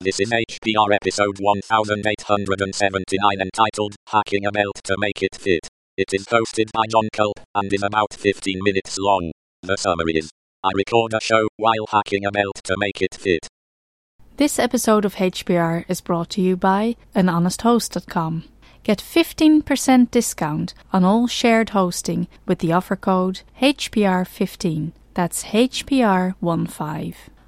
This is HPR episode 1879 entitled Hacking a Belt to Make It Fit. It is hosted by John Culp and is about 15 minutes long. The summary is I record a show while hacking a belt to make it fit. This episode of HPR is brought to you by anhonesthost.com. Get 15% discount on all shared hosting with the offer code HPR15. That's HPR15.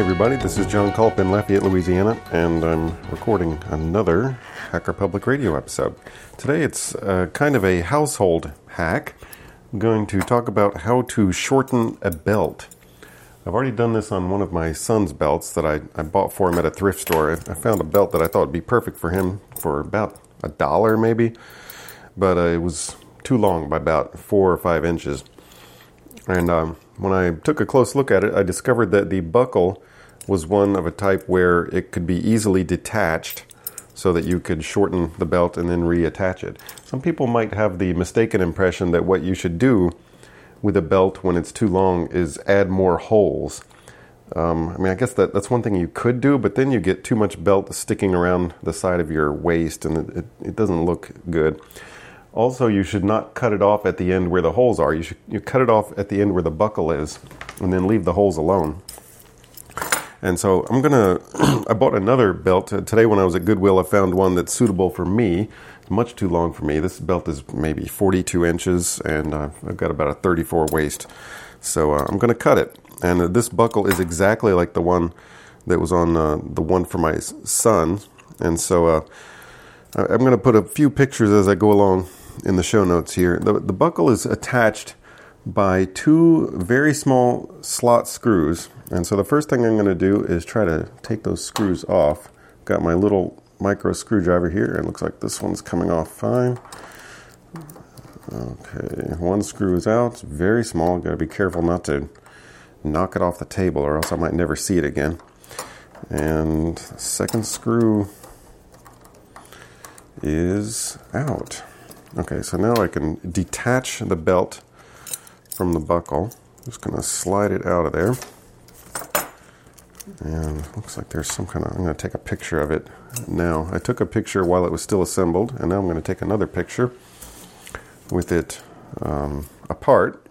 Hey everybody, this is John Culp in Lafayette, Louisiana, and I'm recording another Hacker Public Radio episode. Today it's uh, kind of a household hack. I'm going to talk about how to shorten a belt. I've already done this on one of my son's belts that I, I bought for him at a thrift store. I, I found a belt that I thought would be perfect for him for about a dollar maybe, but uh, it was too long by about four or five inches. And um, when I took a close look at it, I discovered that the buckle was one of a type where it could be easily detached so that you could shorten the belt and then reattach it. Some people might have the mistaken impression that what you should do with a belt when it's too long is add more holes. Um, I mean, I guess that, that's one thing you could do, but then you get too much belt sticking around the side of your waist and it, it, it doesn't look good. Also, you should not cut it off at the end where the holes are. You should you cut it off at the end where the buckle is, and then leave the holes alone. And so I'm gonna. I bought another belt today when I was at Goodwill. I found one that's suitable for me. It's much too long for me. This belt is maybe 42 inches, and uh, I've got about a 34 waist. So uh, I'm gonna cut it. And uh, this buckle is exactly like the one that was on uh, the one for my son. And so uh, I'm going to put a few pictures as I go along in the show notes here. The, the buckle is attached by two very small slot screws. And so the first thing I'm going to do is try to take those screws off. Got my little micro screwdriver here. It looks like this one's coming off fine. Okay, one screw is out. It's very small. Got to be careful not to knock it off the table or else I might never see it again. And second screw is out. Okay, so now I can detach the belt from the buckle. Just gonna slide it out of there. And looks like there's some kind of, I'm gonna take a picture of it now. I took a picture while it was still assembled, and now I'm gonna take another picture with it um, apart.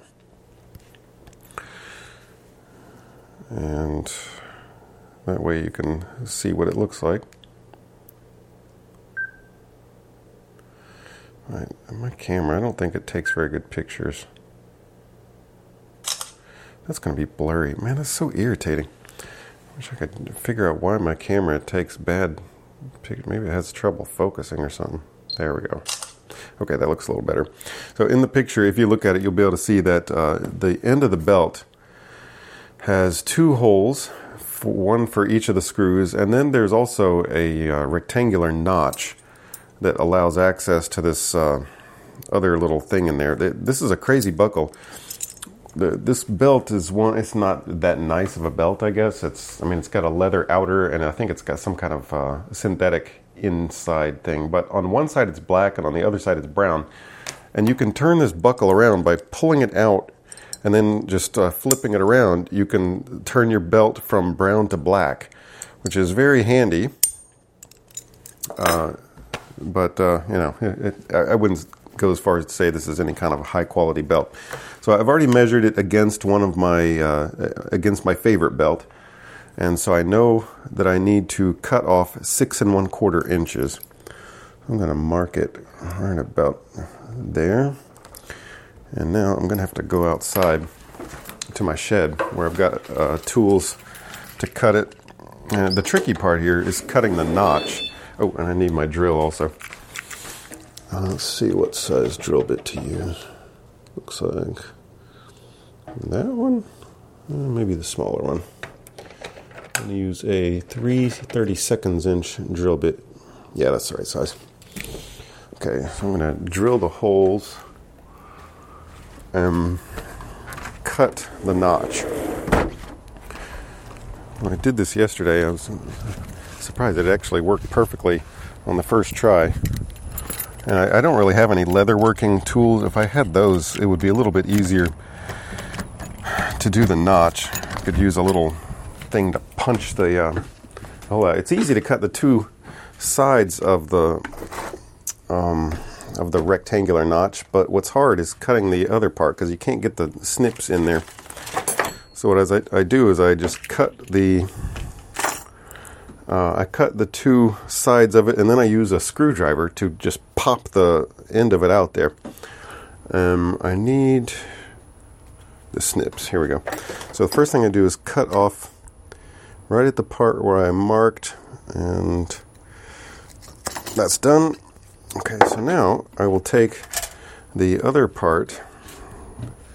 And that way you can see what it looks like. Right, my camera, I don't think it takes very good pictures. That's going to be blurry. Man, that's so irritating. I wish I could figure out why my camera takes bad pictures. Maybe it has trouble focusing or something. There we go. Okay, that looks a little better. So in the picture, if you look at it, you'll be able to see that uh, the end of the belt has two holes, one for each of the screws, and then there's also a uh, rectangular notch that allows access to this uh, other little thing in there. This is a crazy buckle. The, this belt is one. It's not that nice of a belt, I guess. It's. I mean, it's got a leather outer, and I think it's got some kind of uh, synthetic inside thing. But on one side it's black, and on the other side it's brown. And you can turn this buckle around by pulling it out, and then just uh, flipping it around. You can turn your belt from brown to black, which is very handy. Uh, but uh, you know, it, it, I wouldn't go as far as to say this is any kind of a high quality belt. So I've already measured it against one of my uh, against my favorite belt, and so I know that I need to cut off six and one quarter inches. I'm going to mark it right about there, and now I'm going to have to go outside to my shed where I've got uh, tools to cut it. And the tricky part here is cutting the notch. Oh, and I need my drill also. Uh, let's see what size drill bit to use. Looks like That one, uh, maybe the smaller one. I'm to use a 3 30 seconds inch drill bit. Yeah, that's the right size. Okay, so I'm to drill the holes and cut the notch. When I did this yesterday, I was surprised it actually worked perfectly on the first try. And I, I don't really have any leather working tools. If I had those, it would be a little bit easier to do the notch. I could use a little thing to punch the uh, hole out. It's easy to cut the two sides of the um, of the rectangular notch, but what's hard is cutting the other part because you can't get the snips in there. So what I, I do is I just cut the uh, I cut the two sides of it, and then I use a screwdriver to just pop the end of it out there. Um, I need the snips. Here we go. So the first thing I do is cut off right at the part where I marked, and that's done. Okay, so now I will take the other part,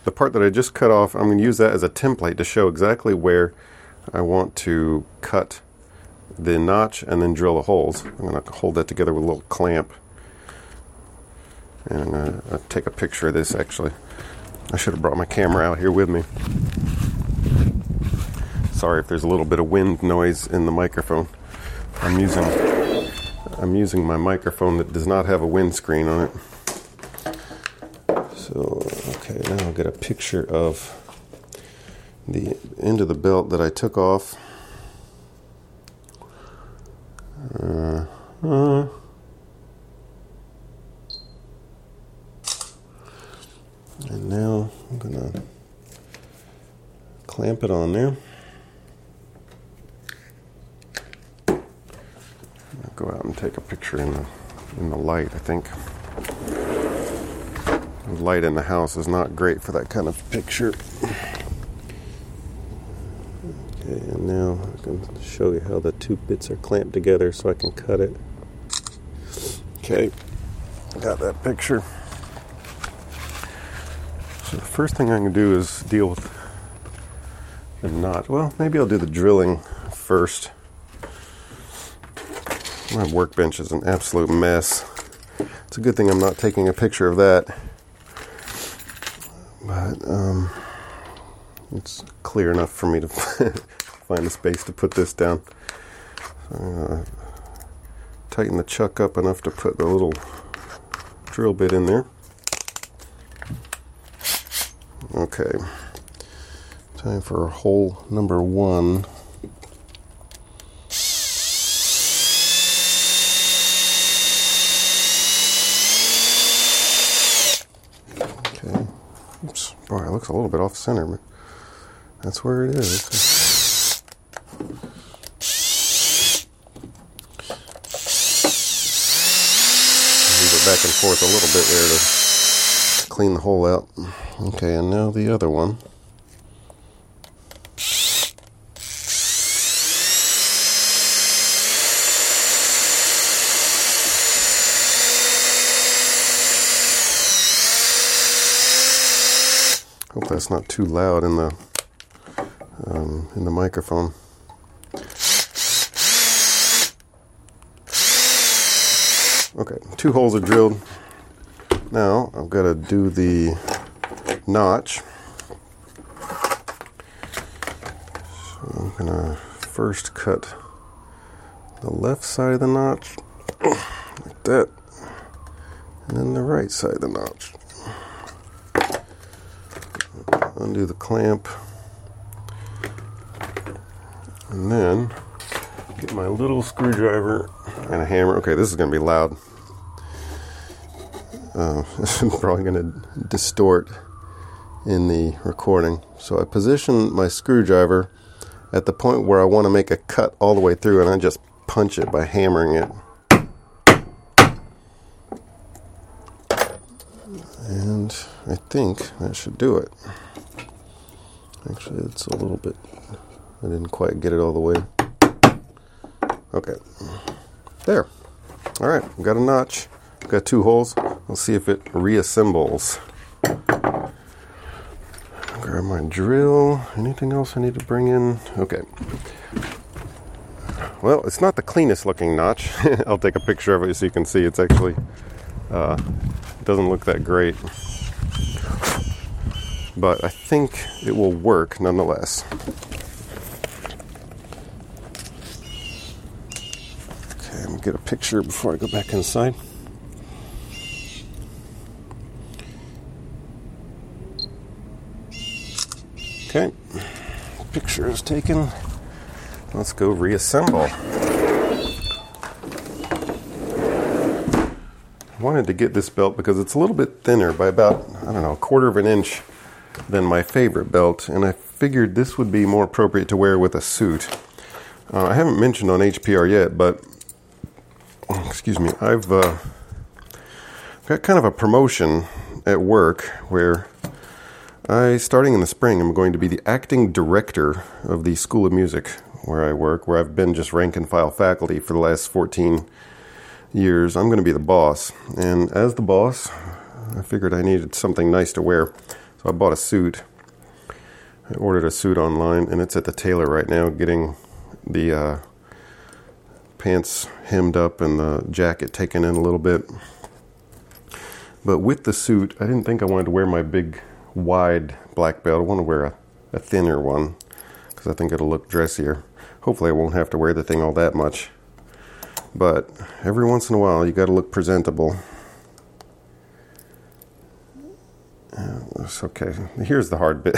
the part that I just cut off, I'm going to use that as a template to show exactly where I want to cut the notch and then drill the holes. I'm going to hold that together with a little clamp. And I'm going to take a picture of this actually. I should have brought my camera out here with me. Sorry if there's a little bit of wind noise in the microphone. I'm using I'm using my microphone that does not have a windscreen on it. So, okay, now I'll get a picture of the end of the belt that I took off. Uh, and now I'm gonna clamp it on there. I'll go out and take a picture in the in the light. I think the light in the house is not great for that kind of picture. Okay, and now I can show you how the two bits are clamped together so I can cut it. Okay, got that picture. So the first thing I can do is deal with the knot. Well, maybe I'll do the drilling first. My workbench is an absolute mess. It's a good thing I'm not taking a picture of that. But um, it's clear enough for me to find the space to put this down. So tighten the chuck up enough to put the little drill bit in there. Okay. Time for hole number one. Okay, oops, boy, it looks a little bit off center, but that's where it is. Move it back and forth a little bit there to clean the hole out. Okay, and now the other one. Hope that's not too loud in the um, in the microphone. Okay, two holes are drilled. Now I've got to do the notch. So I'm gonna first cut the left side of the notch like that, and then the right side of the notch undo the clamp, and then get my little screwdriver and a hammer. Okay, this is going to be loud. Um, this is probably going to distort in the recording. So I position my screwdriver at the point where I want to make a cut all the way through, and I just punch it by hammering it. And I think that should do it. Actually, it's a little bit, I didn't quite get it all the way. Okay. There. All right, got a notch. Got two holes. We'll see if it reassembles. Grab my drill. Anything else I need to bring in? Okay. Well, it's not the cleanest looking notch. I'll take a picture of it so you can see it's actually uh, doesn't look that great. But I think it will work nonetheless. Okay, I'm gonna get a picture before I go back inside. Okay, picture is taken. Let's go reassemble. I wanted to get this belt because it's a little bit thinner by about, I don't know, a quarter of an inch than my favorite belt, and I figured this would be more appropriate to wear with a suit. Uh, I haven't mentioned on HPR yet, but excuse me, I've uh, got kind of a promotion at work where I, starting in the spring, I'm going to be the acting director of the School of Music where I work, where I've been just rank and file faculty for the last 14 years. I'm going to be the boss. And as the boss, I figured I needed something nice to wear. So I bought a suit. I ordered a suit online, and it's at the tailor right now, getting the uh, pants hemmed up and the jacket taken in a little bit. But with the suit, I didn't think I wanted to wear my big wide black belt. I want to wear a, a thinner one because I think it'll look dressier. Hopefully, I won't have to wear the thing all that much. But every once in a while, you got to look presentable. It's okay. Here's the hard bit.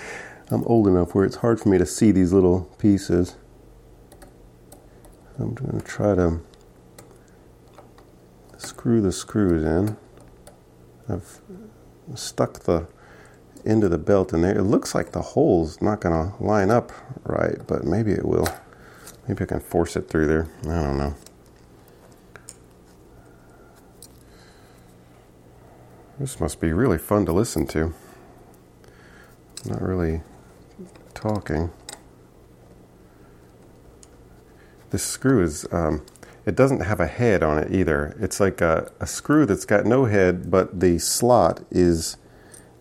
I'm old enough where it's hard for me to see these little pieces. I'm going to try to screw the screws in. I've stuck the into the belt in there. It looks like the hole's not going to line up right, but maybe it will. Maybe I can force it through there. I don't know. This must be really fun to listen to. Not really talking. This screw is, um, it doesn't have a head on it either. It's like a, a screw that's got no head, but the slot is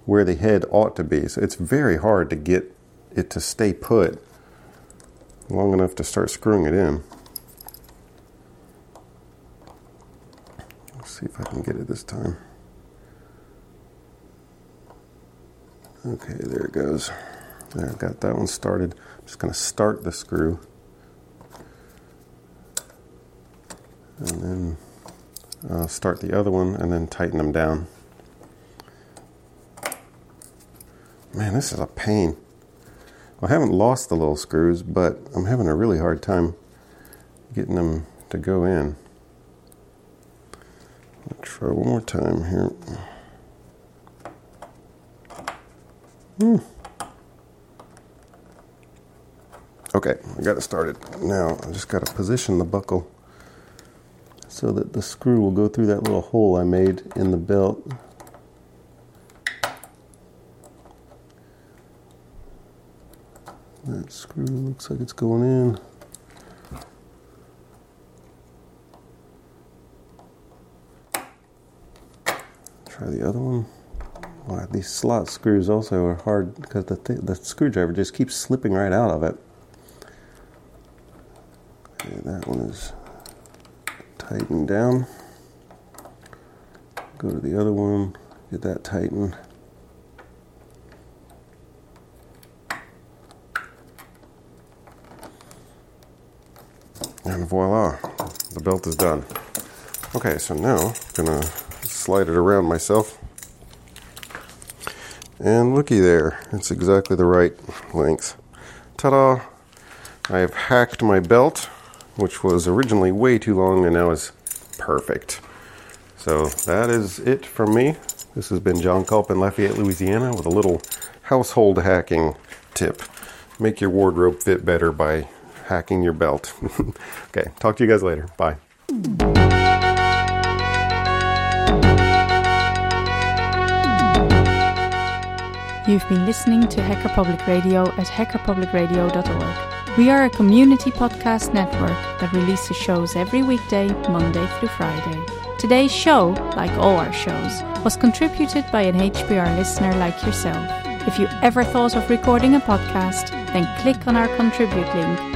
where the head ought to be. So it's very hard to get it to stay put long enough to start screwing it in. Let's see if I can get it this time. Okay, there it goes. There, I've got that one started. I'm just going to start the screw. And then uh, start the other one and then tighten them down. Man, this is a pain. I haven't lost the little screws, but I'm having a really hard time getting them to go in. I'll try one more time here. Hmm. Okay, I got it started. Now I just got to position the buckle so that the screw will go through that little hole I made in the belt. Screw looks like it's going in. Try the other one. Wow, these slot screws also are hard because the, th- the screwdriver just keeps slipping right out of it. Okay, that one is tightened down. Go to the other one, get that tightened. And voila, the belt is done. Okay, so now I'm gonna slide it around myself. And looky there, it's exactly the right length. Ta da! I have hacked my belt, which was originally way too long and now is perfect. So that is it from me. This has been John Culp in Lafayette, Louisiana, with a little household hacking tip. Make your wardrobe fit better by hacking your belt. okay, talk to you guys later. Bye. You've been listening to Hacker Public Radio at hackerpublicradio.org. We are a community podcast network that releases shows every weekday, Monday through Friday. Today's show, like all our shows, was contributed by an HPR listener like yourself. If you ever thought of recording a podcast, then click on our contribute link